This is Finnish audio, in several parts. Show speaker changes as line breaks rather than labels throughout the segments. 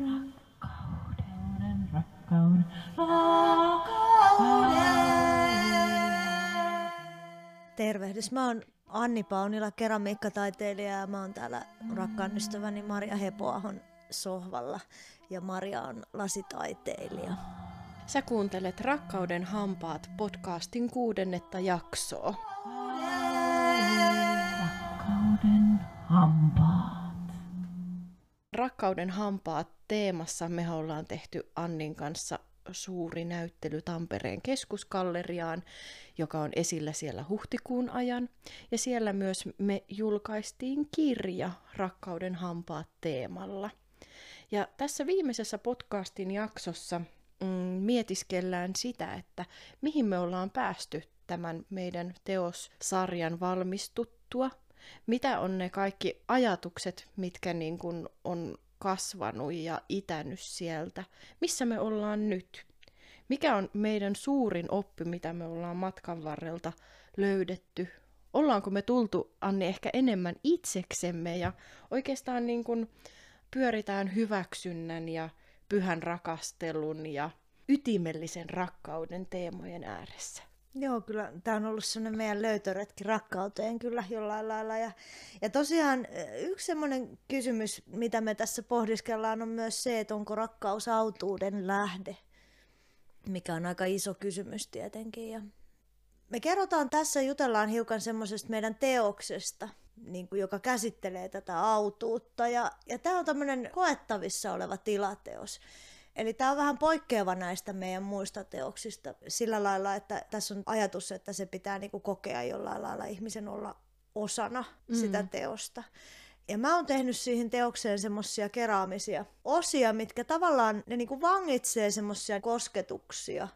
Rakkauden, rakkauden, rakkauden.
Tervehdys, mä oon Anni Paunila, keramiikkataiteilija ja mä oon täällä rakkaan ystäväni Maria Hepoahon sohvalla ja Maria on lasitaiteilija.
Sä kuuntelet Rakkauden hampaat podcastin kuudennetta jaksoa.
Rakkauden hampaat.
Rakkauden hampaat teemassa me ollaan tehty Annin kanssa suuri näyttely Tampereen keskusgalleriaan, joka on esillä siellä huhtikuun ajan. Ja siellä myös me julkaistiin kirja Rakkauden hampaat teemalla. Ja tässä viimeisessä podcastin jaksossa mm, mietiskellään sitä, että mihin me ollaan päästy tämän meidän teossarjan valmistuttua. Mitä on ne kaikki ajatukset, mitkä niin kuin on kasvanut ja itänyt sieltä? Missä me ollaan nyt? Mikä on meidän suurin oppi, mitä me ollaan matkan varrelta löydetty? Ollaanko me tultu, Anni, ehkä enemmän itseksemme ja oikeastaan niin kuin pyöritään hyväksynnän ja pyhän rakastelun ja ytimellisen rakkauden teemojen ääressä?
Joo, kyllä tämä on ollut sellainen meidän löytöretki rakkauteen kyllä jollain lailla. Ja, ja tosiaan yksi semmoinen kysymys, mitä me tässä pohdiskellaan, on myös se, että onko rakkaus autuuden lähde, mikä on aika iso kysymys tietenkin. Ja me kerrotaan tässä, jutellaan hiukan semmoisesta meidän teoksesta, niin kuin, joka käsittelee tätä autuutta. Ja, ja tämä on tämmöinen koettavissa oleva tilateos. Eli tämä on vähän poikkeava näistä meidän muista teoksista sillä lailla, että tässä on ajatus, että se pitää niinku kokea jollain lailla ihmisen olla osana mm. sitä teosta. Ja mä oon tehnyt siihen teokseen semmoisia keraamisia osia, mitkä tavallaan ne niinku vangitsee semmoisia kosketuksia.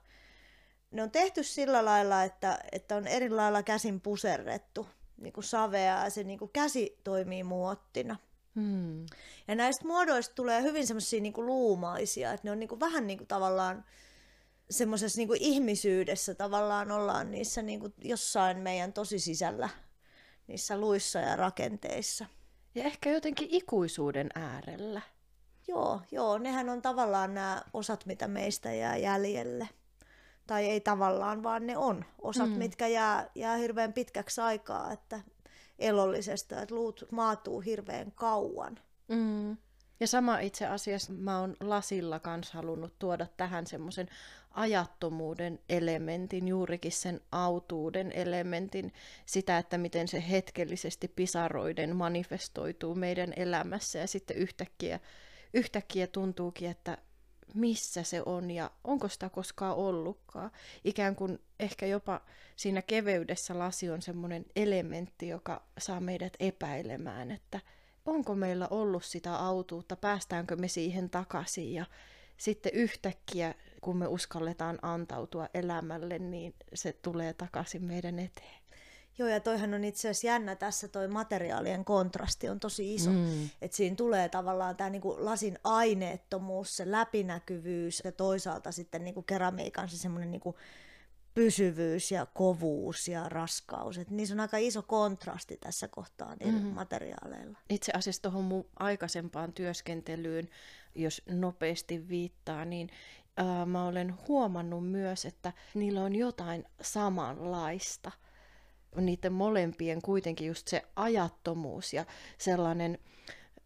Ne on tehty sillä lailla, että, että on eri lailla käsin puserrettu niinku savea ja se niinku käsi toimii muottina. Hmm. Ja näistä muodoista tulee hyvin semmoisia niinku luumaisia, että ne on niinku vähän niinku tavallaan semmoisessa niinku ihmisyydessä tavallaan ollaan niissä niinku jossain meidän tosi sisällä, niissä luissa ja rakenteissa.
Ja ehkä jotenkin ikuisuuden äärellä.
Joo, joo, nehän on tavallaan nämä osat, mitä meistä jää jäljelle. Tai ei tavallaan, vaan ne on osat, mm. mitkä jää, jää hirveän pitkäksi aikaa, että elollisesta, että luut maatuu hirveän kauan.
Mm. Ja sama itse asiassa mä oon lasilla kanssa halunnut tuoda tähän semmoisen ajattomuuden elementin, juurikin sen autuuden elementin, sitä, että miten se hetkellisesti pisaroiden manifestoituu meidän elämässä ja sitten yhtäkkiä, yhtäkkiä tuntuukin, että missä se on ja onko sitä koskaan ollutkaan. Ikään kuin ehkä jopa siinä keveydessä lasi on semmoinen elementti, joka saa meidät epäilemään, että onko meillä ollut sitä autuutta, päästäänkö me siihen takaisin ja sitten yhtäkkiä, kun me uskalletaan antautua elämälle, niin se tulee takaisin meidän eteen.
Joo, ja toihan on itse asiassa jännä tässä, toi materiaalien kontrasti on tosi iso. Mm. Että siinä tulee tavallaan tämä niinku lasin aineettomuus, se läpinäkyvyys ja toisaalta sitten niinku keramiikan se semmoinen niinku pysyvyys ja kovuus ja raskaus. Et niissä on aika iso kontrasti tässä kohtaa niillä mm-hmm. materiaaleilla.
Itse asiassa tuohon mun aikaisempaan työskentelyyn, jos nopeasti viittaa, niin äh, mä olen huomannut myös, että niillä on jotain samanlaista – niiden molempien kuitenkin just se ajattomuus ja sellainen,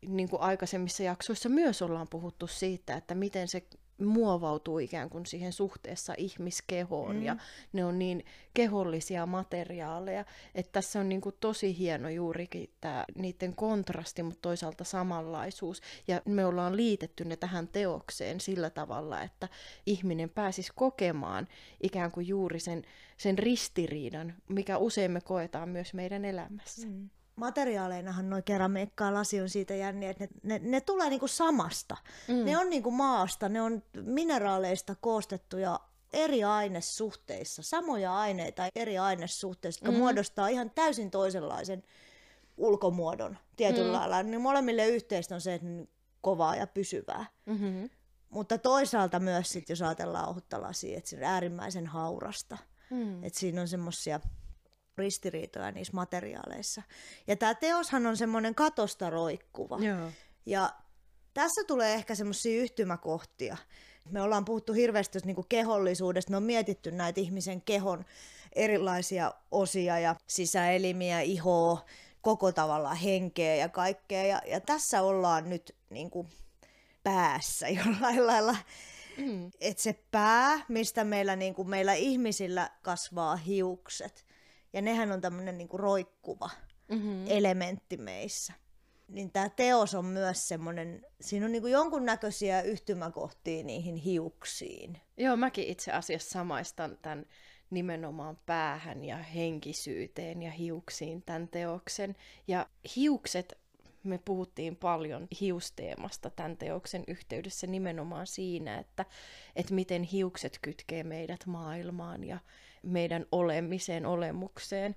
niin kuin aikaisemmissa jaksoissa myös ollaan puhuttu siitä, että miten se muovautuu ikään kuin siihen suhteessa ihmiskehoon mm. ja ne on niin kehollisia materiaaleja, että tässä on niin kuin tosi hieno juurikin tämä niiden kontrasti, mutta toisaalta samanlaisuus ja me ollaan liitetty ne tähän teokseen sillä tavalla, että ihminen pääsisi kokemaan ikään kuin juuri sen, sen ristiriidan, mikä usein me koetaan myös meidän elämässä. Mm
materiaaleinahan noin keramiikka ja lasi on siitä jänniä, että ne, ne, ne tulee niinku samasta. Mm. Ne on niinku maasta, ne on mineraaleista koostettuja eri ainessuhteissa, samoja aineita eri ainessuhteissa, jotka mm. muodostaa ihan täysin toisenlaisen ulkomuodon tietyllä mm. lailla. Niin molemmille yhteistä on se, että kovaa ja pysyvää. Mm-hmm. Mutta toisaalta myös, sit, jos ajatellaan ohutta lasia, että se on äärimmäisen haurasta. Mm. Että siinä on semmoisia ristiriitoja niissä materiaaleissa. Ja tämä teoshan on semmoinen katosta roikkuva. Joo. Ja tässä tulee ehkä semmoisia yhtymäkohtia. Me ollaan puhuttu hirveästi niin kehollisuudesta, me on mietitty näitä ihmisen kehon erilaisia osia ja sisäelimiä, ihoa, koko tavalla henkeä ja kaikkea. Ja, ja tässä ollaan nyt niin kuin päässä jollain lailla. Mm. Että se pää, mistä meillä, niin kuin meillä ihmisillä kasvaa hiukset, ja nehän on tämmöinen niin kuin roikkuva mm-hmm. elementti meissä. Niin tämä teos on myös semmoinen, siinä on niin kuin jonkunnäköisiä yhtymäkohtia niihin hiuksiin.
Joo, mäkin itse asiassa samaistan tämän nimenomaan päähän ja henkisyyteen ja hiuksiin tämän teoksen. Ja hiukset, me puhuttiin paljon hiusteemasta tämän teoksen yhteydessä nimenomaan siinä, että, että miten hiukset kytkee meidät maailmaan ja meidän olemiseen, olemukseen.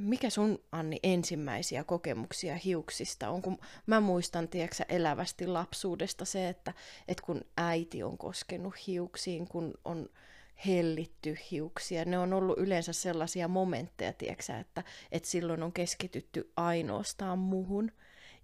Mikä sun, Anni, ensimmäisiä kokemuksia hiuksista on? Kun mä muistan, tiedätkö, elävästi lapsuudesta se, että, että kun äiti on koskenut hiuksiin, kun on hellitty hiuksia. Ne on ollut yleensä sellaisia momentteja, tiedätkö, että, että silloin on keskitytty ainoastaan muhun.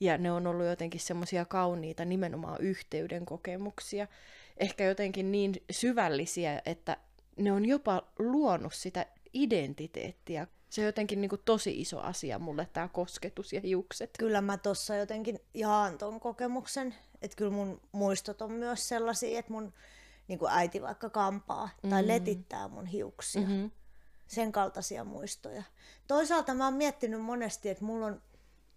Ja ne on ollut jotenkin semmoisia kauniita nimenomaan yhteyden kokemuksia. Ehkä jotenkin niin syvällisiä, että ne on jopa luonut sitä identiteettiä. Se on jotenkin niin kuin tosi iso asia mulle, tämä kosketus ja hiukset.
Kyllä mä tossa jotenkin jaan ton kokemuksen, että kyllä mun muistot on myös sellaisia, että mun niin kuin äiti vaikka kampaa mm-hmm. tai letittää mun hiuksia. Mm-hmm. Sen kaltaisia muistoja. Toisaalta mä oon miettinyt monesti, että mulla on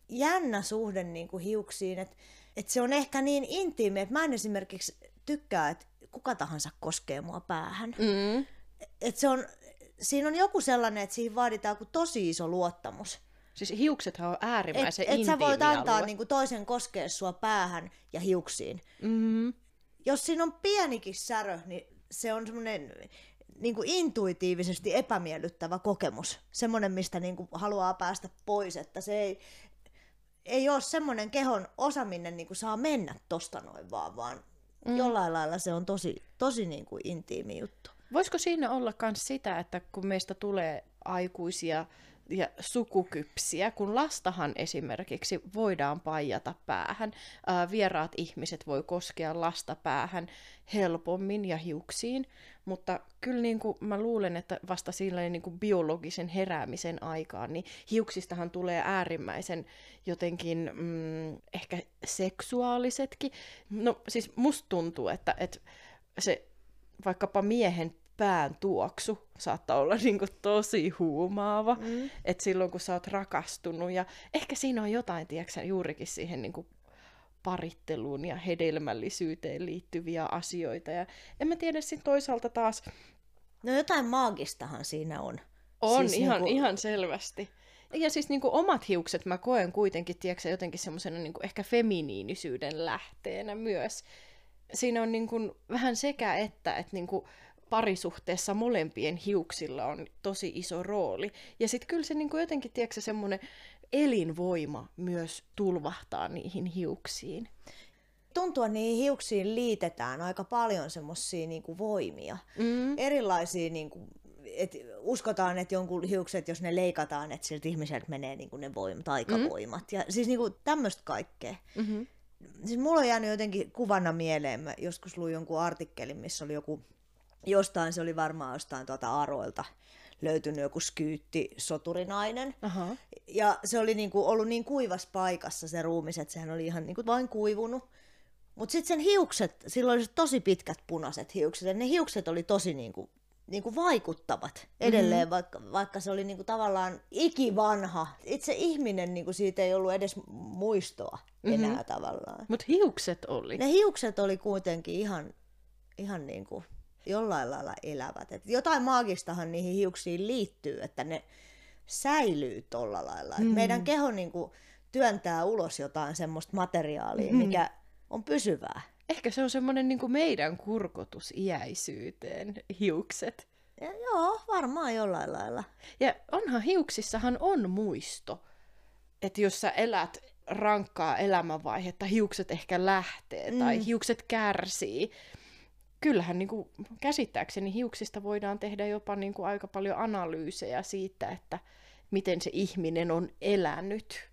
jännä suhde niin kuin hiuksiin, että, että se on ehkä niin intiimi, että mä en esimerkiksi tykkää, että kuka tahansa koskee mua päähän. Mm. Et se on, siinä on joku sellainen, että siihen vaaditaan kuin tosi iso luottamus.
Siis hiuksethan on äärimmäisen et, et
sä voit antaa niinku toisen koskea sua päähän ja hiuksiin. Mm-hmm. Jos siinä on pienikin särö, niin se on semmoinen niin kuin intuitiivisesti epämiellyttävä kokemus. Semmoinen, mistä niin kuin haluaa päästä pois, että se ei, ei ole semmoinen kehon osa, minne niin kuin saa mennä tosta noin vaan, vaan mm. jollain lailla se on tosi, tosi niin kuin intiimi juttu.
Voisiko siinä olla myös sitä, että kun meistä tulee aikuisia ja sukukypsiä, kun lastahan esimerkiksi voidaan paijata päähän. Ää, vieraat ihmiset voi koskea lasta päähän helpommin ja hiuksiin, mutta kyllä niin kuin mä luulen, että vasta sillä niin kuin biologisen heräämisen aikaan, niin hiuksistahan tulee äärimmäisen jotenkin mm, ehkä seksuaalisetkin. No siis musta tuntuu, että, että se vaikkapa miehen pään tuoksu saattaa olla niin kuin tosi huumaava, mm. että silloin kun sä oot rakastunut ja ehkä siinä on jotain, tiedätkö, juurikin siihen niin kuin paritteluun ja hedelmällisyyteen liittyviä asioita ja en mä tiedä sitten toisaalta taas...
No jotain maagistahan siinä on.
On, siis ihan, niin kuin... ihan selvästi. Ja siis niin kuin omat hiukset mä koen kuitenkin, tiedätkö, jotenkin semmoisena niin ehkä feminiinisyyden lähteenä myös. Siinä on niin kuin vähän sekä että, että niin kuin parisuhteessa molempien hiuksilla on tosi iso rooli. Ja sitten kyllä se niin kuin jotenkin, tiedätkö, semmoinen elinvoima myös tulvahtaa niihin hiuksiin.
Tuntuu, että niihin hiuksiin liitetään aika paljon semmoisia niin voimia. Mm. Erilaisia niin kuin, et uskotaan, että jonkun hiukset, jos ne leikataan, että siltä ihmiseltä menee niin kuin ne voim, taikavoimat. Mm. Ja siis niin tämmöistä kaikkea. Mm-hmm. Siis mulla on jäänyt jotenkin kuvana mieleen, mä joskus luin jonkun artikkelin, missä oli joku jostain, se oli varmaan jostain tuota Aroilta löytynyt joku skyytti soturinainen. Aha. Ja se oli niinku ollut niin kuivas paikassa se ruumis, että sehän oli ihan niinku vain kuivunut. Mutta sitten sen hiukset, silloin oli tosi pitkät punaiset hiukset, ja ne hiukset oli tosi niinku, niinku vaikuttavat edelleen, mm-hmm. vaikka, vaikka se oli niinku tavallaan ikivanha. Itse ihminen, niinku siitä ei ollut edes muistoa mm-hmm. enää tavallaan.
Mutta hiukset oli.
Ne hiukset oli kuitenkin ihan, ihan niinku jollain lailla elävät. Et jotain maagistahan niihin hiuksiin liittyy, että ne säilyy tolla lailla. Et mm. Meidän keho niin kuin, työntää ulos jotain semmoista materiaalia, mm. mikä on pysyvää.
Ehkä se on semmoinen niin meidän kurkotus iäisyyteen, hiukset.
Ja, joo, varmaan jollain lailla.
Ja onhan hiuksissahan on muisto, että jos sä elät rankkaa elämänvaihetta, hiukset ehkä lähtee mm. tai hiukset kärsii kyllähän niin kuin, käsittääkseni hiuksista voidaan tehdä jopa niin kuin, aika paljon analyysejä siitä, että miten se ihminen on elänyt.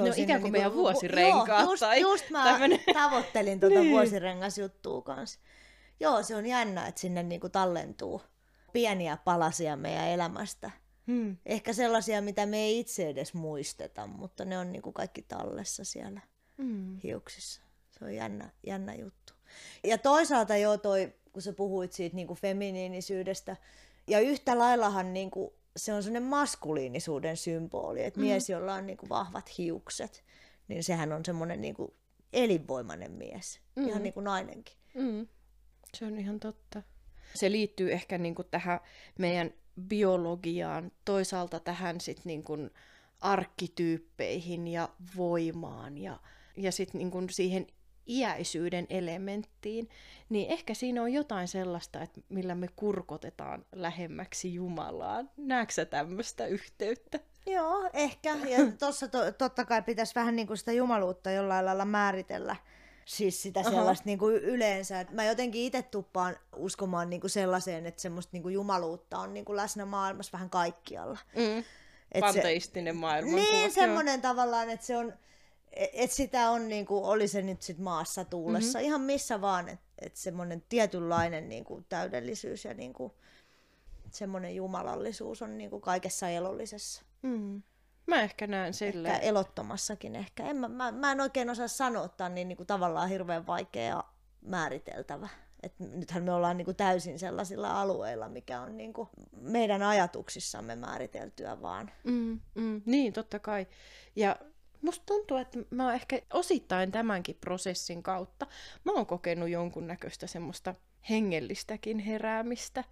On
sinne
ikään kuin meidän vuosirenkaat
Joo, just,
tai
just mä
tämmönen.
tavoittelin tuota
Niin.
niin. vuosirengasjuttua kanssa. Joo, se on jännä, että sinne niinku tallentuu pieniä palasia meidän elämästä.
Hmm.
Ehkä sellaisia, mitä me ei itse edes muisteta, mutta ne on niinku kaikki tallessa siellä
Hmm.
hiuksissa. Se on jännä, jännä juttu. Ja toisaalta joo toi, kun sä puhuit siitä niinku feminiinisyydestä, ja yhtä laillahan niinku, se on sellainen maskuliinisuuden symboli, että
Mm.
mies, jolla on niinku vahvat hiukset, niin sehän on semmoinen niinku elinvoimainen mies,
Mm.
ihan niin kuin nainenkin.
Mm. Se on ihan totta. Se liittyy ehkä niinku tähän meidän biologiaan, toisaalta tähän sit niinku arkkityyppeihin ja voimaan ja, ja sitten niinku siihen iäisyyden elementtiin, niin ehkä siinä on jotain sellaista, että millä me kurkotetaan lähemmäksi Jumalaa. Näetkö tämmöistä yhteyttä?
Joo, ehkä. Ja tuossa to, totta kai pitäisi vähän niin kuin sitä jumaluutta jollain lailla määritellä. Siis sitä
Aha.
sellaista niin kuin yleensä. Mä jotenkin itse tuppaan uskomaan niin kuin sellaiseen, että semmoista niin kuin jumaluutta on niin kuin läsnä maailmassa vähän kaikkialla.
Mm.
Et
Panteistinen maailmankuva.
Niin, semmoinen tavallaan, että se on, että sitä on niin kuin, oli se nyt sit maassa tuulessa, mm-hmm. ihan missä vaan, että et semmoinen tietynlainen niin kuin, täydellisyys ja niin kuin, semmoinen jumalallisuus on niin kuin, kaikessa elollisessa.
Mm. Mä ehkä näen
Ehkä
silleen.
elottomassakin ehkä. En, mä, mä, mä en oikein osaa sanoa, että on niin, niin kuin, tavallaan hirveän vaikea määriteltävä. Et nythän me ollaan niin kuin, täysin sellaisilla alueilla, mikä on niin kuin, meidän ajatuksissamme määriteltyä vaan.
Mm, mm, niin, totta kai. Ja musta tuntuu, että mä oon ehkä osittain tämänkin prosessin kautta, mä oon kokenut jonkunnäköistä semmoista hengellistäkin heräämistä,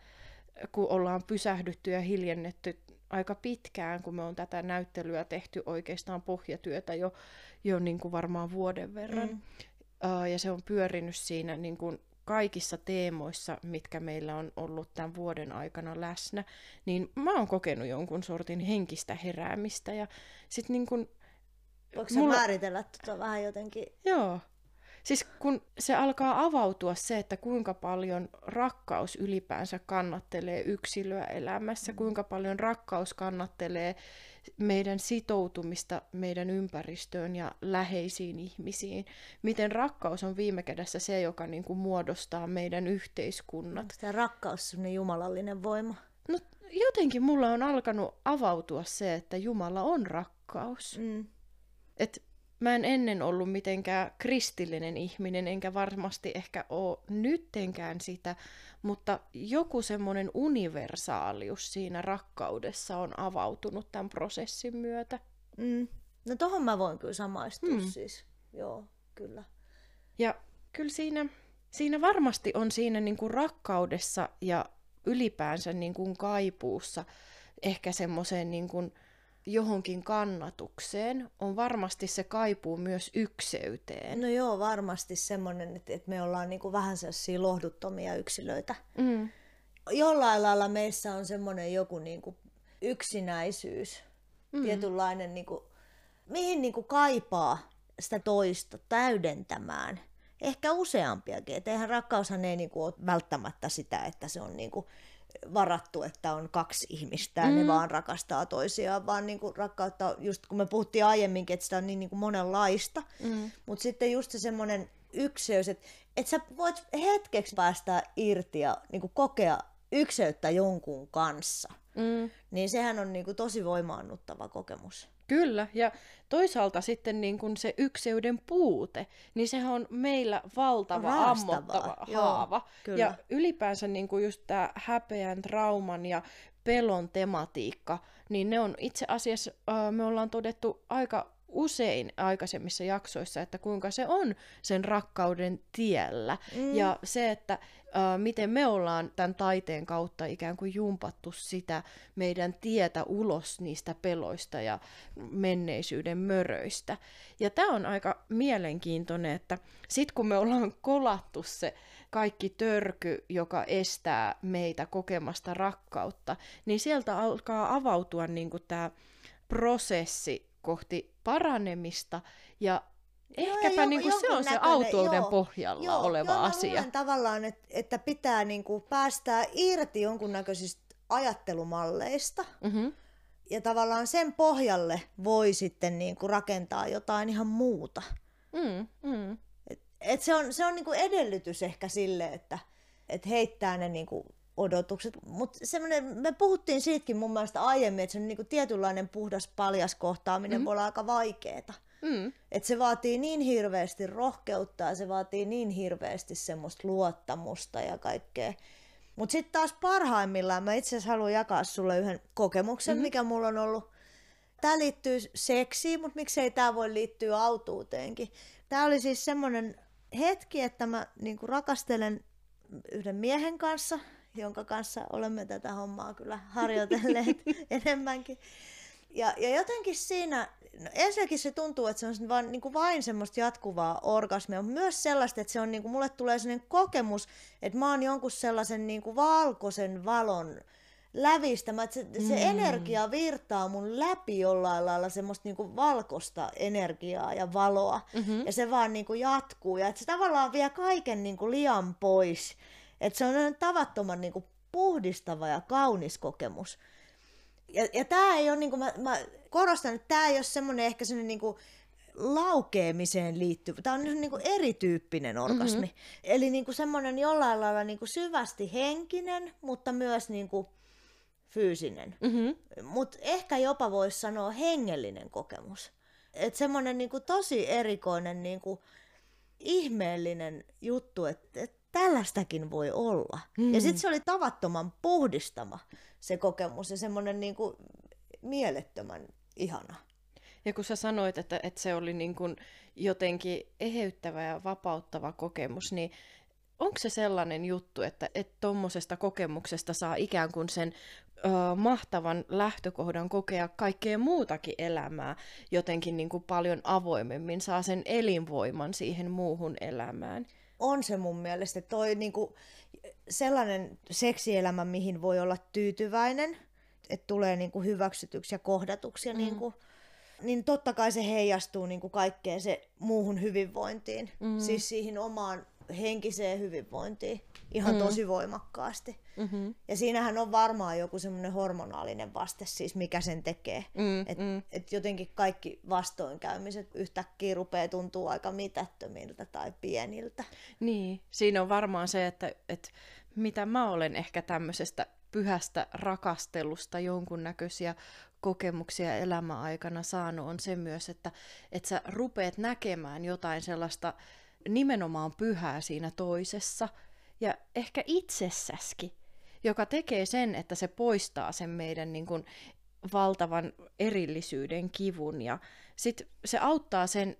kun ollaan pysähdytty ja hiljennetty aika pitkään, kun me on tätä näyttelyä tehty oikeastaan pohjatyötä jo, jo niin kuin varmaan vuoden verran.
Mm.
Uh, ja se on pyörinyt siinä niin kuin kaikissa teemoissa, mitkä meillä on ollut tämän vuoden aikana läsnä, niin mä oon kokenut jonkun sortin henkistä heräämistä. Ja sit niin
Voiko
Mulla-
määritellä tota vähän jotenkin?
joo, siis kun se alkaa avautua se, että kuinka paljon rakkaus ylipäänsä kannattelee yksilöä elämässä, kuinka paljon rakkaus kannattelee meidän sitoutumista meidän ympäristöön ja läheisiin ihmisiin. Miten rakkaus on viime kädessä se, joka niin kuin muodostaa meidän yhteiskunnat.
Onko tämä rakkaus sellainen jumalallinen voima?
No jotenkin mulla on alkanut avautua se, että Jumala on rakkaus.
Mm.
Et mä en ennen ollut mitenkään kristillinen ihminen, enkä varmasti ehkä ole nyttenkään sitä, mutta joku semmoinen universaalius siinä rakkaudessa on avautunut tämän prosessin myötä.
Mm. No tohon mä voin kyllä samaistua
Mm.
siis. Joo, kyllä.
Ja kyllä siinä, siinä varmasti on siinä niin kuin rakkaudessa ja ylipäänsä niin kuin kaipuussa ehkä semmoiseen niin kuin johonkin kannatukseen on varmasti se kaipuu myös ykseyteen.
No joo, varmasti semmoinen, että, että me ollaan niinku vähän sellaisia lohduttomia yksilöitä.
Mm.
Jollain lailla meissä on semmoinen joku niinku yksinäisyys,
Mm.
tietynlainen, niinku, mihin niinku kaipaa sitä toista täydentämään. Ehkä useampiakin. Et eihän rakkaushan ei niinku ole välttämättä sitä, että se on niinku varattu, että on kaksi ihmistä ja mm. Ne vaan rakastaa toisiaan, vaan niinku rakkautta, just kun me puhuttiin aiemminkin, että sitä on niin niinku monenlaista,
Mm.
mutta sitten just se semmoinen ykseys, että et sä voit hetkeksi päästä irti ja niinku kokea ykseyttä jonkun kanssa,
Mm.
niin sehän on niinku tosi voimaannuttava kokemus.
Kyllä, ja toisaalta sitten niin kun se ykseyden puute, niin sehän on meillä valtava,
Raastavaa,
ammottava
joo,
haava.
kyllä.
Ja ylipäänsä niin kuin just tämä häpeän, trauman ja pelon tematiikka, niin ne on itse asiassa, me ollaan todettu aika usein aikaisemmissa jaksoissa, että kuinka se on sen rakkauden tiellä.
Mm.
Ja se, että äh, miten me ollaan tämän taiteen kautta ikään kuin jumpattu sitä meidän tietä ulos niistä peloista ja menneisyyden möröistä. Ja tämä on aika mielenkiintoinen, että sit kun me ollaan kolattu se kaikki törky, joka estää meitä kokemasta rakkautta, niin sieltä alkaa avautua niin tämä prosessi kohti paranemista ja
Joo,
ehkäpä
ja
niin
jonkun
se on se autuuden
joo,
pohjalla
joo,
oleva
joo,
asia.
luulen tavallaan, että, että pitää niinku päästää irti jonkunnäköisistä ajattelumalleista,
Mm-hmm.
ja tavallaan sen pohjalle voi sitten niin kuin rakentaa jotain ihan muuta.
Mm, mm.
Et, et se on, se on niin kuin edellytys ehkä sille, että et heittää ne niin kuin odotukset. Mutta me puhuttiin siitäkin mun mielestä aiemmin, että se on niin kuin tietynlainen puhdas paljas kohtaaminen mm-hmm. voi olla aika vaikeeta.
Mm.
Et se vaatii niin hirveästi rohkeutta ja se vaatii niin hirveästi semmoista luottamusta ja kaikkea. Mutta sitten taas parhaimmillaan mä itse asiassa haluan jakaa sulle yhden kokemuksen, mm-hmm. mikä mulla on ollut. Tämä liittyy seksiin, mutta miksei tämä voi liittyä autuuteenkin. Tämä oli siis semmoinen hetki, että mä niinku rakastelen yhden miehen kanssa, jonka kanssa olemme tätä hommaa kyllä harjoitelleet enemmänkin. Ja, ja jotenkin siinä, no ensinnäkin se tuntuu, että se on vain, niin kuin vain semmoista jatkuvaa orgasmia, mutta myös sellaista, että se on, niin kuin, mulle tulee sellainen kokemus, että mä oon jonkun sellaisen niin kuin valkoisen valon lävistämä, että se, se mm. energia virtaa mun läpi jollain lailla semmoista niin kuin valkoista energiaa ja valoa, mm-hmm. ja se vaan niin kuin jatkuu, ja että se tavallaan vie kaiken niin kuin liian pois, että se on tavattoman niin kuin puhdistava ja kaunis kokemus. Ja, ja tämä ei ole, niin kuin mä, mä korostan, että tämä ei ole semmoinen ehkä semmoinen niin kuin laukeemiseen liittyvä. Tämä on niin kuin erityyppinen orgasmi. Mm-hmm. Eli niin kuin semmoinen jollain lailla niin kuin syvästi henkinen, mutta myös niin kuin fyysinen. Mm-hmm. Mutta ehkä jopa voisi sanoa hengellinen kokemus. Että semmoinen niin kuin tosi erikoinen, niin kuin ihmeellinen juttu, että, että tällaistakin voi olla. Mm. Ja sitten se oli tavattoman puhdistama se kokemus ja semmoinen niin kuin mielettömän ihana.
Ja kun sä sanoit, että, että se oli niin kuin jotenkin eheyttävä ja vapauttava kokemus, niin onko se sellainen juttu, että tuommoisesta kokemuksesta saa ikään kuin sen ö, mahtavan lähtökohdan kokea kaikkea muutakin elämää jotenkin niin kuin paljon avoimemmin, saa sen elinvoiman siihen muuhun elämään?
On se mun mielestä. Toi niinku, sellainen seksielämä, mihin voi olla tyytyväinen, että tulee niinku hyväksytyksi ja kohdatuksi, ja mm. niinku, niin totta kai se heijastuu niinku kaikkeen se muuhun hyvinvointiin, mm. siis siihen omaan henkiseen hyvinvointiin ihan mm. tosi voimakkaasti. Mm-hmm. Ja siinähän on varmaan joku semmoinen hormonaalinen vaste, siis mikä sen tekee. Mm, että mm. et jotenkin kaikki vastoinkäymiset yhtäkkiä rupeaa tuntuu aika mitättömiltä tai pieniltä.
Niin, siinä on varmaan se, että, että mitä mä olen ehkä tämmöisestä pyhästä rakastelusta jonkunnäköisiä kokemuksia elämäaikana saanut, on se myös, että, että sä rupeat näkemään jotain sellaista nimenomaan pyhää siinä toisessa ja ehkä itsessäskin, joka tekee sen, että se poistaa sen meidän niin kuin, valtavan erillisyyden kivun ja sit se auttaa sen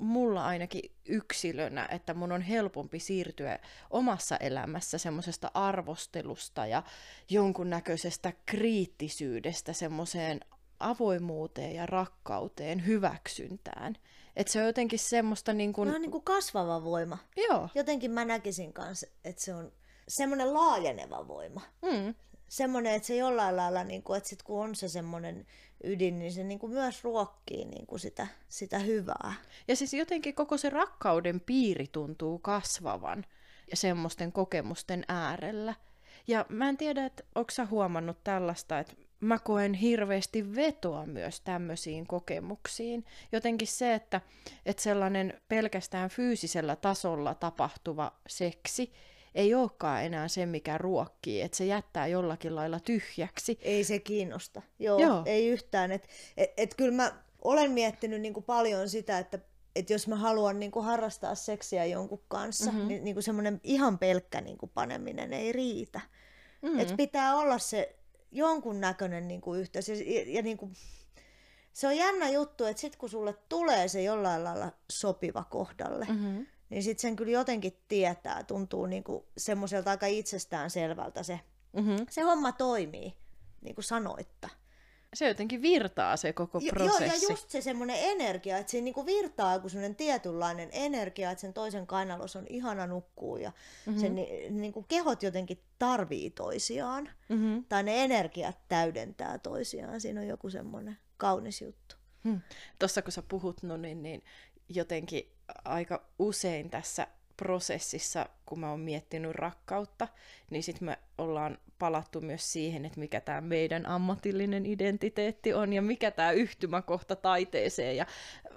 mulla ainakin yksilönä, että mun on helpompi siirtyä omassa elämässä semmoisesta arvostelusta ja jonkunnäköisestä kriittisyydestä semmoiseen avoimuuteen ja rakkauteen, hyväksyntään. Että se on jotenkin semmoista niin kuin...
No, niin kuin kasvava voima.
Joo.
Jotenkin mä näkisin kanssa, että se on semmoinen laajeneva voima. Mm. Semmoinen, että se jollain lailla, niin kuin, että sit kun on se semmoinen ydin, niin se niin kuin myös ruokkii niin kuin sitä, sitä hyvää.
Ja siis jotenkin koko se rakkauden piiri tuntuu kasvavan ja semmoisten kokemusten äärellä. Ja mä en tiedä, että onko sä huomannut tällaista, että mä koen hirveästi vetoa myös tämmöisiin kokemuksiin. Jotenkin se, että, että sellainen pelkästään fyysisellä tasolla tapahtuva seksi ei olekaan enää se, mikä ruokkii, että se jättää jollakin lailla tyhjäksi.
Ei se kiinnosta. Joo, Joo. ei yhtään. Et, et, et kyllä mä olen miettinyt niinku paljon sitä, että et jos mä haluan niinku harrastaa seksiä jonkun kanssa, mm-hmm. niin niinku semmoinen ihan pelkkä niinku paneminen ei riitä. Mm-hmm. Et pitää olla se jonkunnäköinen niin kuin yhteys. Ja, ja, ja niin kuin, se on jännä juttu, että sitten kun sulle tulee se jollain lailla sopiva kohdalle, mm-hmm. niin sitten sen kyllä jotenkin tietää, tuntuu niin kuin semmoiselta aika itsestään selvältä se, mm-hmm. se homma toimii, niin kuin sanoitta
se jotenkin virtaa se koko prosessi.
Joo, ja just se semmoinen energia, että se niinku virtaa kuin semmoinen tietynlainen energia, että sen toisen kainalos on ihana nukkuu ja mm-hmm. sen niinku kehot jotenkin tarvii toisiaan. Mm-hmm. Tai ne energiat täydentää toisiaan. Siinä on joku semmoinen kaunis juttu.
Hmm. Tuossa kun sä puhut, no niin, niin jotenkin aika usein tässä prosessissa, kun mä oon miettinyt rakkautta, niin sitten me ollaan palattu myös siihen, että mikä tämä meidän ammatillinen identiteetti on ja mikä tämä yhtymäkohta taiteeseen ja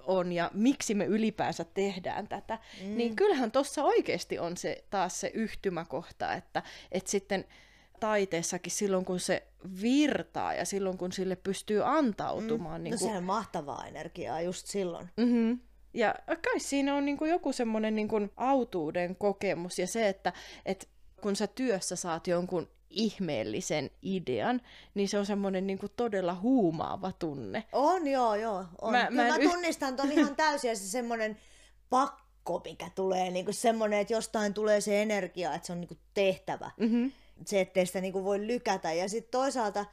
on ja miksi me ylipäänsä tehdään tätä. Mm. Niin kyllähän tuossa oikeasti on se taas se yhtymäkohta, että, että sitten taiteessakin silloin, kun se virtaa ja silloin, kun sille pystyy antautumaan.
Mm.
Niin
No
kuin...
sehän on mahtavaa energiaa just silloin.
Mm-hmm. Ja kai siinä on niin kuin joku semmoinen niin kuin autuuden kokemus ja se, että, että kun sä työssä saat jonkun ihmeellisen idean, niin se on semmoinen niin kuin todella huumaava tunne.
On, joo, joo. On.
Mä-
Mä,
mä
Kyllä mä,
en yht-
tunnistan ton ihan täysin ja se semmoinen pakko, mikä tulee, niin kuin semmoinen, että jostain tulee se energia, että se on niin kuin tehtävä.
Mm-hmm.
Se, ettei sitä niin kuin voi lykätä. Ja sitten toisaalta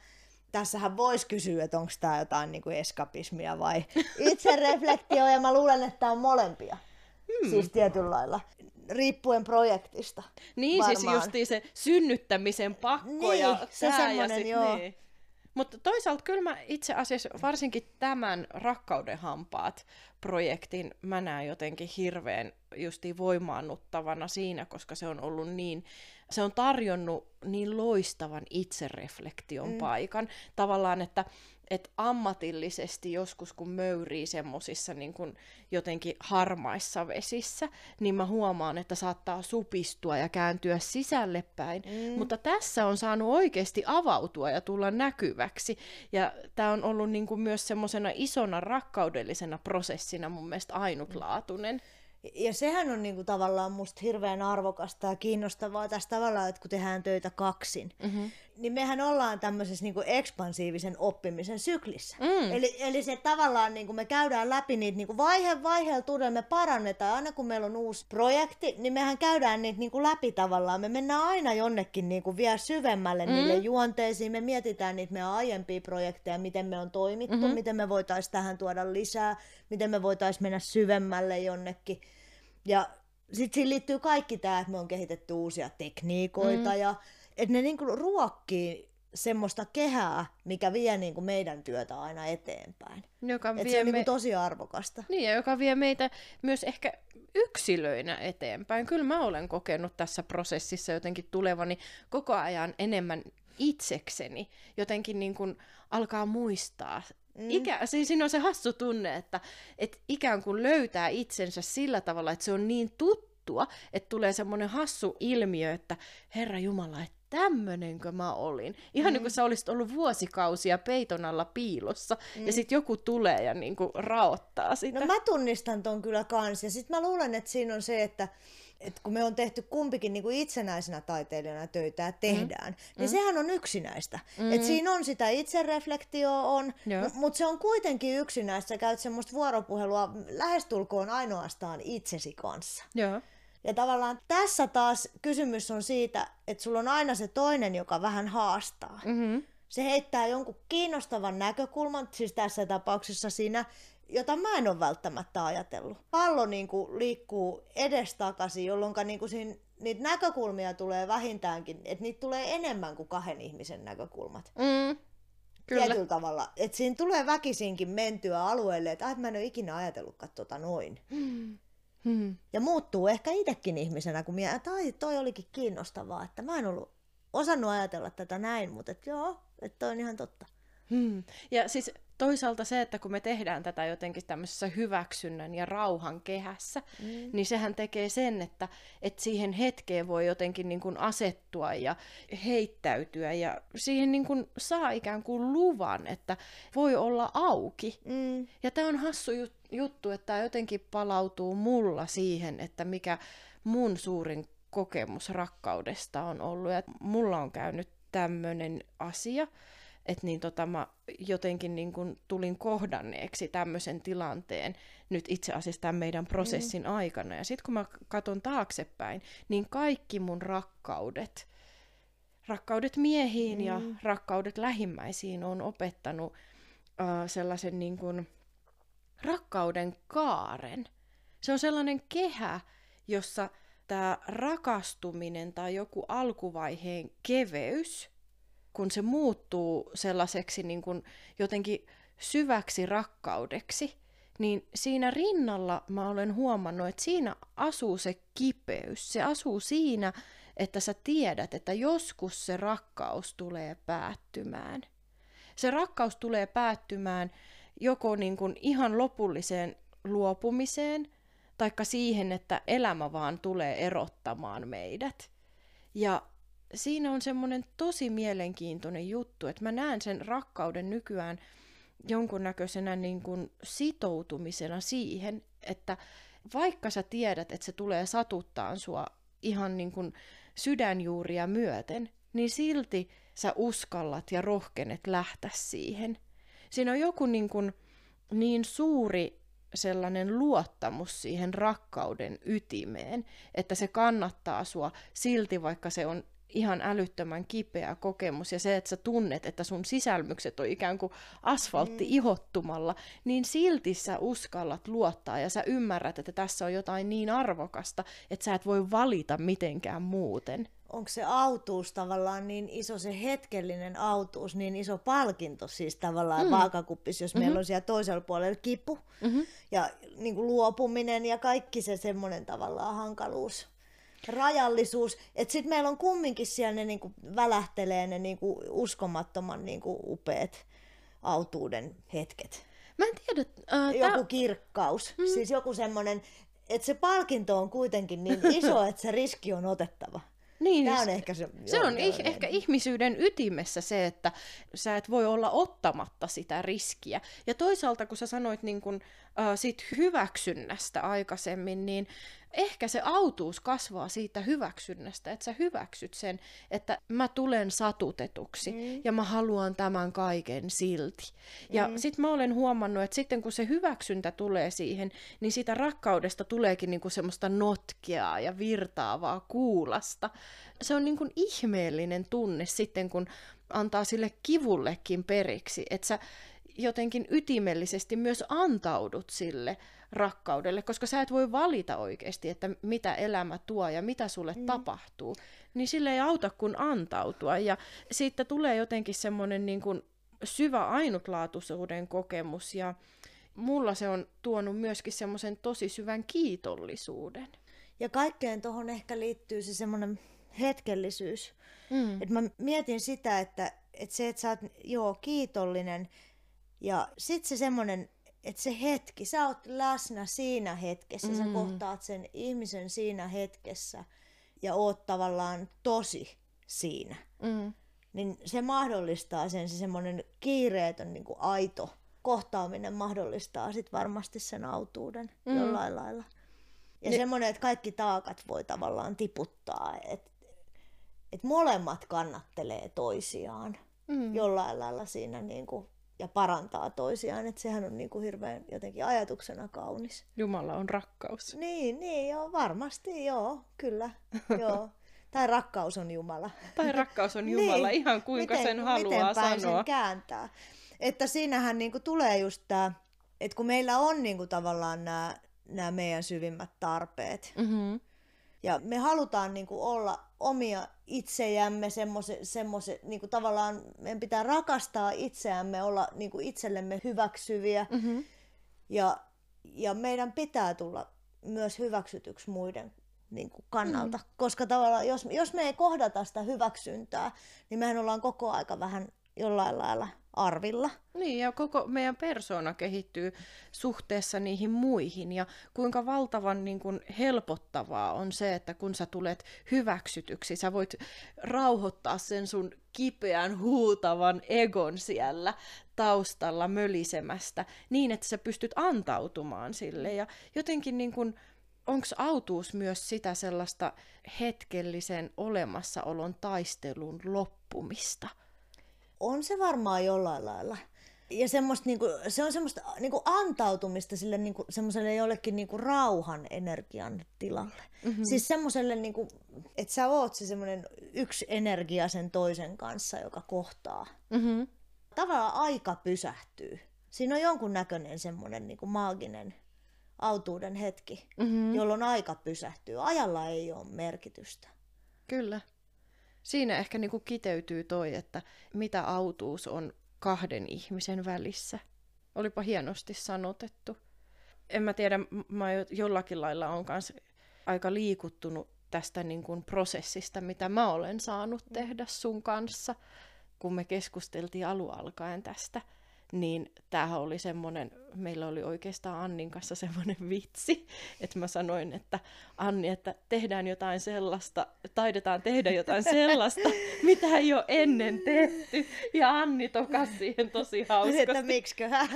tässähän voisi kysyä, että onko tämä jotain niin kuin eskapismia vai itsereflektio, ja mä luulen, että tämä on molempia. Hmm. Siis tietyllä lailla, riippuen projektista.
Niin, siis
varmaan.
justiin se synnyttämisen pakko
Niin,
ja
se
ja sit,
joo.
Niin. Mutta toisaalta kyllä mä itse asiassa varsinkin tämän Rakkauden hampaat projektin mä näen jotenkin hirveän justiin voimaannuttavana siinä, koska se on ollut niin, se on tarjonnut niin loistavan itsereflektion mm. paikan. Tavallaan, että et ammatillisesti joskus kun möyrii semmosissa niin kun jotenkin harmaissa vesissä, niin mä huomaan, että saattaa supistua ja kääntyä sisälle päin. Mm. Mutta tässä on saanut oikeasti avautua ja tulla näkyväksi. Ja tämä on ollut niin kuin myös semmoisena isona rakkaudellisena prosessina mun mielestä ainutlaatuinen.
Ja sehän on niinku tavallaan musta hirveän arvokasta ja kiinnostavaa tässä tavallaan, että kun tehdään töitä kaksin, mm-hmm. Niin mehän ollaan tämmöisessä niinku ekspansiivisen oppimisen syklissä. Mm. Eli, eli se tavallaan niinku me käydään läpi niitä niinku vaihe vaiheella todella me parannetaan. Aina kun meillä on uusi projekti, niin mehän käydään niitä niinku läpi tavallaan. Me mennään aina jonnekin niinku vielä syvemmälle mm. niille juonteisiin. Me mietitään niitä meidän aiempia projekteja, miten me on toimittu, mm-hmm. miten me voitaisiin tähän tuoda lisää, miten me voitaisiin mennä syvemmälle jonnekin. Ja sitten siihen liittyy kaikki tämä, että me on kehitetty uusia tekniikoita mm. ja että ne niinku ruokkii semmoista kehää, mikä vie niinku meidän työtä aina eteenpäin.
Joka
Et se
vie
on
me...
niinku tosi arvokasta.
Niin, ja joka vie meitä myös ehkä yksilöinä eteenpäin. Kyllä mä olen kokenut tässä prosessissa jotenkin tulevani koko ajan enemmän itsekseni. Jotenkin niin kuin alkaa muistaa. Mm. Ikä, siis siinä on se hassu tunne, että, että ikään kuin löytää itsensä sillä tavalla, että se on niin tuttua, että tulee semmoinen hassu ilmiö, että Herra Jumala, että tämmönenkö mä olin. Ihan mm. niin kuin sä olisit ollut vuosikausia peiton alla piilossa, mm. ja sitten joku tulee ja niin kuin raottaa sitä.
No mä tunnistan ton kyllä kans. Ja sitten mä luulen, että siinä on se, että et kun me on tehty kumpikin niin kuin itsenäisenä taiteilijana töitä ja tehdään, mm. niin mm. sehän on yksinäistä. Mm. Et siinä on sitä itsereflektioa on, mutta se on kuitenkin yksinäistä. Sä käyt semmoista vuoropuhelua lähestulkoon ainoastaan itsesi kanssa.
Joo.
Ja tavallaan tässä taas kysymys on siitä, että sulla on aina se toinen, joka vähän haastaa.
Mm-hmm.
Se heittää jonkun kiinnostavan näkökulman, siis tässä tapauksessa siinä, jota mä en ole välttämättä ajatellut. Pallo niin kuin liikkuu edestakaisin, jolloin niin kuin siinä, niitä näkökulmia tulee vähintäänkin, että niitä tulee enemmän kuin kahden ihmisen näkökulmat.
Mm. Kyllä.
Tietyllä tavalla. Että siinä tulee väkisinkin mentyä alueelle, että ah, mä en ole ikinä ajatellutkaan tota noin.
Hmm.
Ja muuttuu ehkä itsekin ihmisenä, kun mie, tai toi olikin kiinnostavaa, että mä en ollut osannut ajatella tätä näin, mutta et joo, että toi on ihan totta.
Hmm. Ja siis toisaalta se, että kun me tehdään tätä jotenkin tämmöisessä hyväksynnän ja rauhan kehässä, mm. niin sehän tekee sen, että, että siihen hetkeen voi jotenkin niin kuin asettua ja heittäytyä ja siihen niin kuin saa ikään kuin luvan, että voi olla auki.
Mm.
Ja tämä on hassu jut- juttu, että tämä jotenkin palautuu mulla siihen, että mikä mun suurin kokemus rakkaudesta on ollut. Ja mulla on käynyt tämmöinen asia, että niin tota, mä jotenkin niin kun tulin kohdanneeksi tämmöisen tilanteen nyt itse asiassa tämän meidän prosessin mm. aikana. Ja sitten kun mä katson taaksepäin, niin kaikki mun rakkaudet, rakkaudet miehiin mm. ja rakkaudet lähimmäisiin on opettanut uh, sellaisen niin kun rakkauden kaaren. Se on sellainen kehä, jossa tämä rakastuminen tai joku alkuvaiheen keveys, kun se muuttuu sellaiseksi niin kuin jotenkin syväksi rakkaudeksi, niin siinä rinnalla mä olen huomannut, että siinä asuu se kipeys. Se asuu siinä, että sä tiedät, että joskus se rakkaus tulee päättymään. Se rakkaus tulee päättymään joko niin kuin ihan lopulliseen luopumiseen, taikka siihen, että elämä vaan tulee erottamaan meidät. Ja siinä on semmoinen tosi mielenkiintoinen juttu, että mä näen sen rakkauden nykyään jonkunnäköisenä niin kuin sitoutumisena siihen, että vaikka sä tiedät, että se tulee satuttaan sua ihan niin kuin sydänjuuria myöten, niin silti sä uskallat ja rohkenet lähteä siihen. Siinä on joku niin, kuin, niin suuri sellainen luottamus siihen rakkauden ytimeen, että se kannattaa sua silti, vaikka se on ihan älyttömän kipeä kokemus ja se, että sä tunnet, että sun sisälmykset on ikään kuin asfaltti mm. ihottumalla, niin silti sä uskallat luottaa ja sä ymmärrät, että tässä on jotain niin arvokasta, että sä et voi valita mitenkään muuten.
Onko se autuus tavallaan niin iso, se hetkellinen autuus, niin iso palkinto siis tavallaan mm. vaakakuppissa, jos mm-hmm. meillä on siellä toisella puolella kipu mm-hmm. ja niin kuin luopuminen ja kaikki se semmoinen tavallaan hankaluus rajallisuus, että sitten meillä on kumminkin siellä ne niinku välähtelee ne niinku uskomattoman niinku upeat autuuden hetket.
Mä en tiedä.
Äh, joku tää... kirkkaus, mm. siis joku semmoinen, että se palkinto on kuitenkin niin iso, että se riski on otettava.
Niin, Tämä on ehkä se, se on ih- ehkä ihmisyyden ytimessä se, että sä et voi olla ottamatta sitä riskiä. Ja toisaalta, kun sä sanoit niin kun, äh, siitä hyväksynnästä aikaisemmin, niin ehkä se autuus kasvaa siitä hyväksynnästä, että sä hyväksyt sen, että mä tulen satutetuksi mm. ja mä haluan tämän kaiken silti. Ja mm. sit mä olen huomannut, että sitten kun se hyväksyntä tulee siihen, niin siitä rakkaudesta tuleekin niinku semmoista notkeaa ja virtaavaa kuulasta. Se on niinku ihmeellinen tunne sitten, kun antaa sille kivullekin periksi, että sä jotenkin ytimellisesti myös antaudut sille rakkaudelle, koska sä et voi valita oikeasti, että mitä elämä tuo ja mitä sulle mm. tapahtuu, niin sille ei auta kuin antautua. Ja siitä tulee jotenkin semmoinen niin kuin syvä ainutlaatuisuuden kokemus ja mulla se on tuonut myöskin semmoisen tosi syvän kiitollisuuden.
Ja kaikkeen tuohon ehkä liittyy se semmoinen hetkellisyys. Mm. Et mä mietin sitä, että, että se, että sä oot joo, kiitollinen ja sitten se semmoinen että se hetki, sä oot läsnä siinä hetkessä, mm. sä kohtaat sen ihmisen siinä hetkessä ja oot tavallaan tosi siinä. Mm. Niin se mahdollistaa sen, se semmoinen kiireetön niin kuin aito kohtaaminen mahdollistaa sit varmasti sen autuuden mm. jollain lailla. Ja ne... semmoinen, että kaikki taakat voi tavallaan tiputtaa, että et molemmat kannattelee toisiaan mm. jollain lailla siinä niin kuin ja parantaa toisiaan, että sehän on niin kuin hirveän jotenkin ajatuksena kaunis.
Jumala on rakkaus.
Niin, niin joo, varmasti joo, kyllä, joo. Tai rakkaus on Jumala.
Tai rakkaus on Jumala, niin. ihan kuinka miten, sen haluaa miten sanoa.
Sen kääntää. Että siinähän niin kuin tulee just tämä, että kun meillä on niin kuin tavallaan nämä, nämä meidän syvimmät tarpeet, mm-hmm. Ja me halutaan niin kuin olla omia itsejämme, semmoise, semmoise, niin kuin tavallaan meidän pitää rakastaa itseämme, olla niin kuin itsellemme hyväksyviä mm-hmm. ja, ja meidän pitää tulla myös hyväksytyksi muiden niin kuin kannalta, mm-hmm. koska tavallaan jos, jos me ei kohdata sitä hyväksyntää, niin mehän ollaan koko aika vähän jollain lailla arvilla.
Niin, ja koko meidän persona kehittyy suhteessa niihin muihin, ja kuinka valtavan niin kuin, helpottavaa on se, että kun sä tulet hyväksytyksi, sä voit rauhoittaa sen sun kipeän, huutavan egon siellä taustalla mölisemästä, niin että sä pystyt antautumaan sille, ja jotenkin niin kuin, onko autuus myös sitä sellaista hetkellisen olemassaolon taistelun loppumista?
On se varmaan jollain lailla. Ja semmoista, niinku, se on semmoista niinku, antautumista sille niinku, semmoiselle jollekin niinku, rauhan energian tilalle. Mm-hmm. Siis semmoiselle, niinku, että sä oot se semmoinen yksi energia sen toisen kanssa, joka kohtaa. Mm-hmm. Tavallaan aika pysähtyy. Siinä on jonkun näköinen semmoinen niinku, maaginen autuuden hetki, mm-hmm. jolloin aika pysähtyy. Ajalla ei ole merkitystä.
Kyllä siinä ehkä niin kuin kiteytyy toi, että mitä autuus on kahden ihmisen välissä. Olipa hienosti sanotettu. en mä tiedä, mä jo- jollakin lailla on kans aika liikuttunut tästä niin kuin prosessista, mitä mä olen saanut tehdä sun kanssa, kun me keskusteltiin alun alkaen tästä. Niin tämähän oli semmoinen, meillä oli oikeastaan Annin kanssa semmoinen vitsi, että mä sanoin, että Anni, että tehdään jotain sellaista, taidetaan tehdä jotain sellaista, mitä ei ole ennen tehty. Ja Anni tokas siihen tosi
että
hauskasti.
miksiköhän.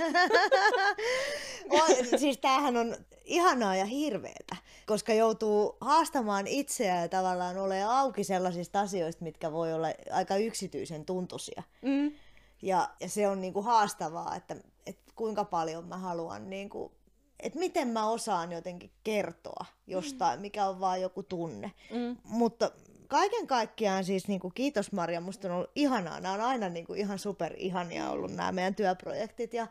on, siis tämähän on ihanaa ja hirveetä, koska joutuu haastamaan itseään ja tavallaan ole auki sellaisista asioista, mitkä voi olla aika yksityisen tuntuisia.
Mm.
Ja, ja se on niinku haastavaa, että, että kuinka paljon mä haluan, niinku, että miten mä osaan jotenkin kertoa jostain, mikä on vaan joku tunne.
Mm.
Mutta kaiken kaikkiaan siis niinku, kiitos Maria, musta on ollut ihanaa. Nämä on aina niinku, ihan super ihania ollut nämä meidän työprojektit. Ja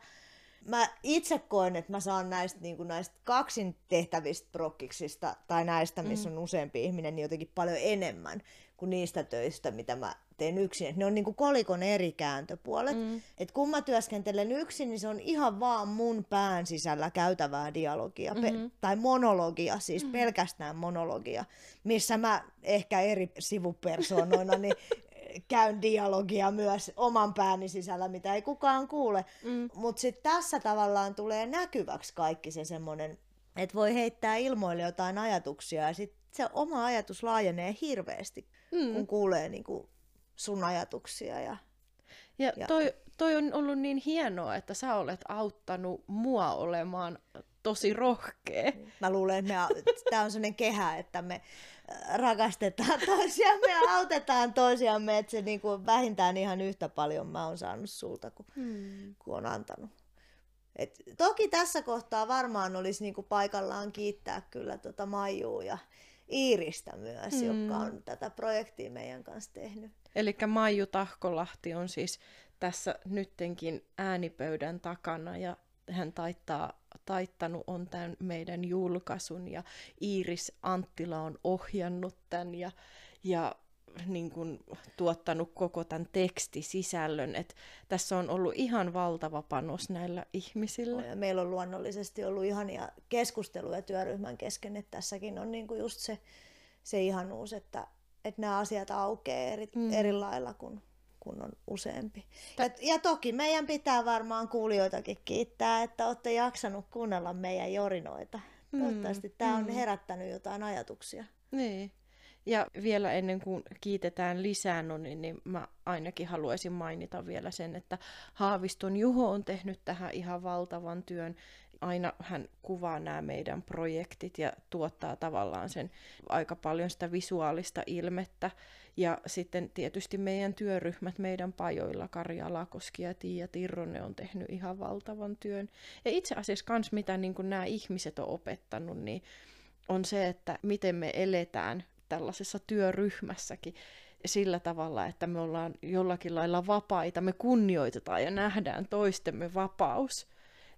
mä itse koen, että mä saan näistä, niinku, näistä kaksin tehtävistä prokkiksista tai näistä, missä on useampi ihminen, niin jotenkin paljon enemmän kuin niistä töistä, mitä mä teen yksin. Et ne on niinku kolikon eri kääntöpuolet. Mm. Et kun mä työskentelen yksin, niin se on ihan vaan mun pään sisällä käytävää dialogia, mm-hmm. pe- tai monologia, siis mm-hmm. pelkästään monologia, missä mä ehkä eri sivupersoonoina niin käyn dialogia myös oman pääni sisällä, mitä ei kukaan kuule. Mm. Mutta sitten tässä tavallaan tulee näkyväksi kaikki se semmoinen, että voi heittää ilmoille jotain ajatuksia ja sitten se oma ajatus laajenee hirveästi, mm. kun kuulee niinku sun ajatuksia. Ja...
Ja,
Ja-
toi, toi on ollut niin hienoa, että sä olet auttanut mua olemaan tosi rohkea.
Mä luulen, että tämä on sellainen kehä, että me äh, rakastetaan toisiamme ja autetaan toisiamme, että se niinku vähintään ihan yhtä paljon mä oon saanut sulta kuin, hmm. kuin on antanut. Et toki tässä kohtaa varmaan olisi niinku paikallaan kiittää kyllä tota Maijuu ja Iiristä myös, hmm. jotka on tätä projektia meidän kanssa tehnyt.
Eli Maiju Tahkolahti on siis tässä nyttenkin äänipöydän takana ja hän taittaa, taittanut on tämän meidän julkaisun ja Iiris Anttila on ohjannut tämän ja, ja niin kuin, tuottanut koko tämän tekstisisällön. Et tässä on ollut ihan valtava panos näillä ihmisillä.
Ja meillä on luonnollisesti ollut ihania keskusteluja työryhmän kesken, että tässäkin on niinku just se, se ihanuus, että, että nämä asiat aukeaa eri, mm. eri lailla kuin kun on useampi. Ja, ja toki meidän pitää varmaan kuulijoitakin kiittää, että olette jaksanut kuunnella meidän jorinoita. Toivottavasti tämä on herättänyt jotain ajatuksia.
Niin. Ja vielä ennen kuin kiitetään lisää, no niin, niin mä ainakin haluaisin mainita vielä sen, että Haaviston Juho on tehnyt tähän ihan valtavan työn. Aina hän kuvaa nämä meidän projektit ja tuottaa tavallaan sen aika paljon sitä visuaalista ilmettä. Ja sitten tietysti meidän työryhmät meidän pajoilla, Kari Alakoski ja Tiia Tirronen on tehnyt ihan valtavan työn. Ja itse asiassa kans mitä niin nämä ihmiset on opettanut, niin on se, että miten me eletään tällaisessa työryhmässäkin sillä tavalla, että me ollaan jollakin lailla vapaita, me kunnioitetaan ja nähdään toistemme vapaus.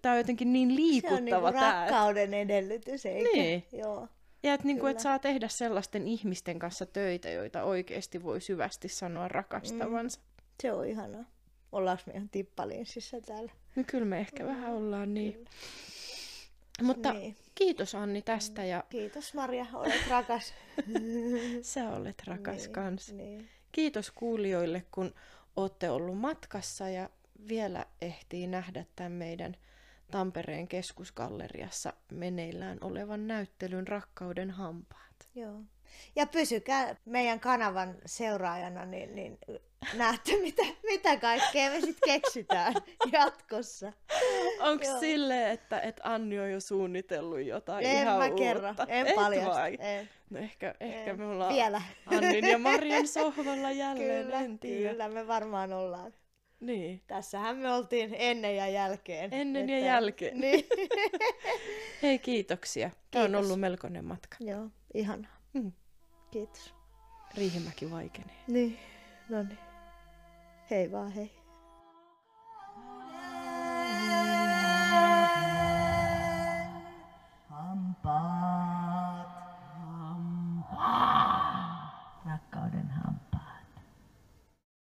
Tämä on jotenkin niin
Se on
liikuttava
niinku
tämä.
rakkauden edellytys, eikä?
Niin.
Joo.
Ja että niinku, et
Kyllä.
saa tehdä sellaisten ihmisten kanssa töitä, joita oikeasti voi syvästi sanoa rakastavansa.
Se on ihanaa. Ollaanko me ihan tippalinssissä täällä?
No kyllä me ehkä vähän ollaan niin. Mutta
Niin.
kiitos Anni tästä ja
Kiitos Maria, olet rakas.
sä olet rakas
Niin,
kans.
Niin.
Kiitos kuulijoille, kun olette ollut matkassa ja vielä ehtii nähdä tämän meidän Tampereen keskusgalleriassa meneillään olevan näyttelyn Rakkauden hampaat.
Joo. Ja pysykää meidän kanavan seuraajana, niin, niin näette, mitä, mitä kaikkea me sitten keksitään jatkossa.
Onko
Joo.
silleen, että, että Anni on jo suunnitellut jotain
En
ihan
mä
uutta?
kerro, en
Et
paljasta.
vai?
En.
No ehkä, ehkä
En.
me ollaan
Vielä.
Annin ja Marian sohvalla jälleen,
Kyllä,
en tiedä.
kyllä, me varmaan ollaan.
Niin.
Tässähän me oltiin ennen ja jälkeen.
Ennen ja
Että-
jälkeen.
Niin.
Hei, kiitoksia. Tämä on ollut melkoinen matka.
Joo, ihanaa.
Mm.
Kiitos.
Riihimäki vaikenee.
Niin, no niin. Hei vaan hei.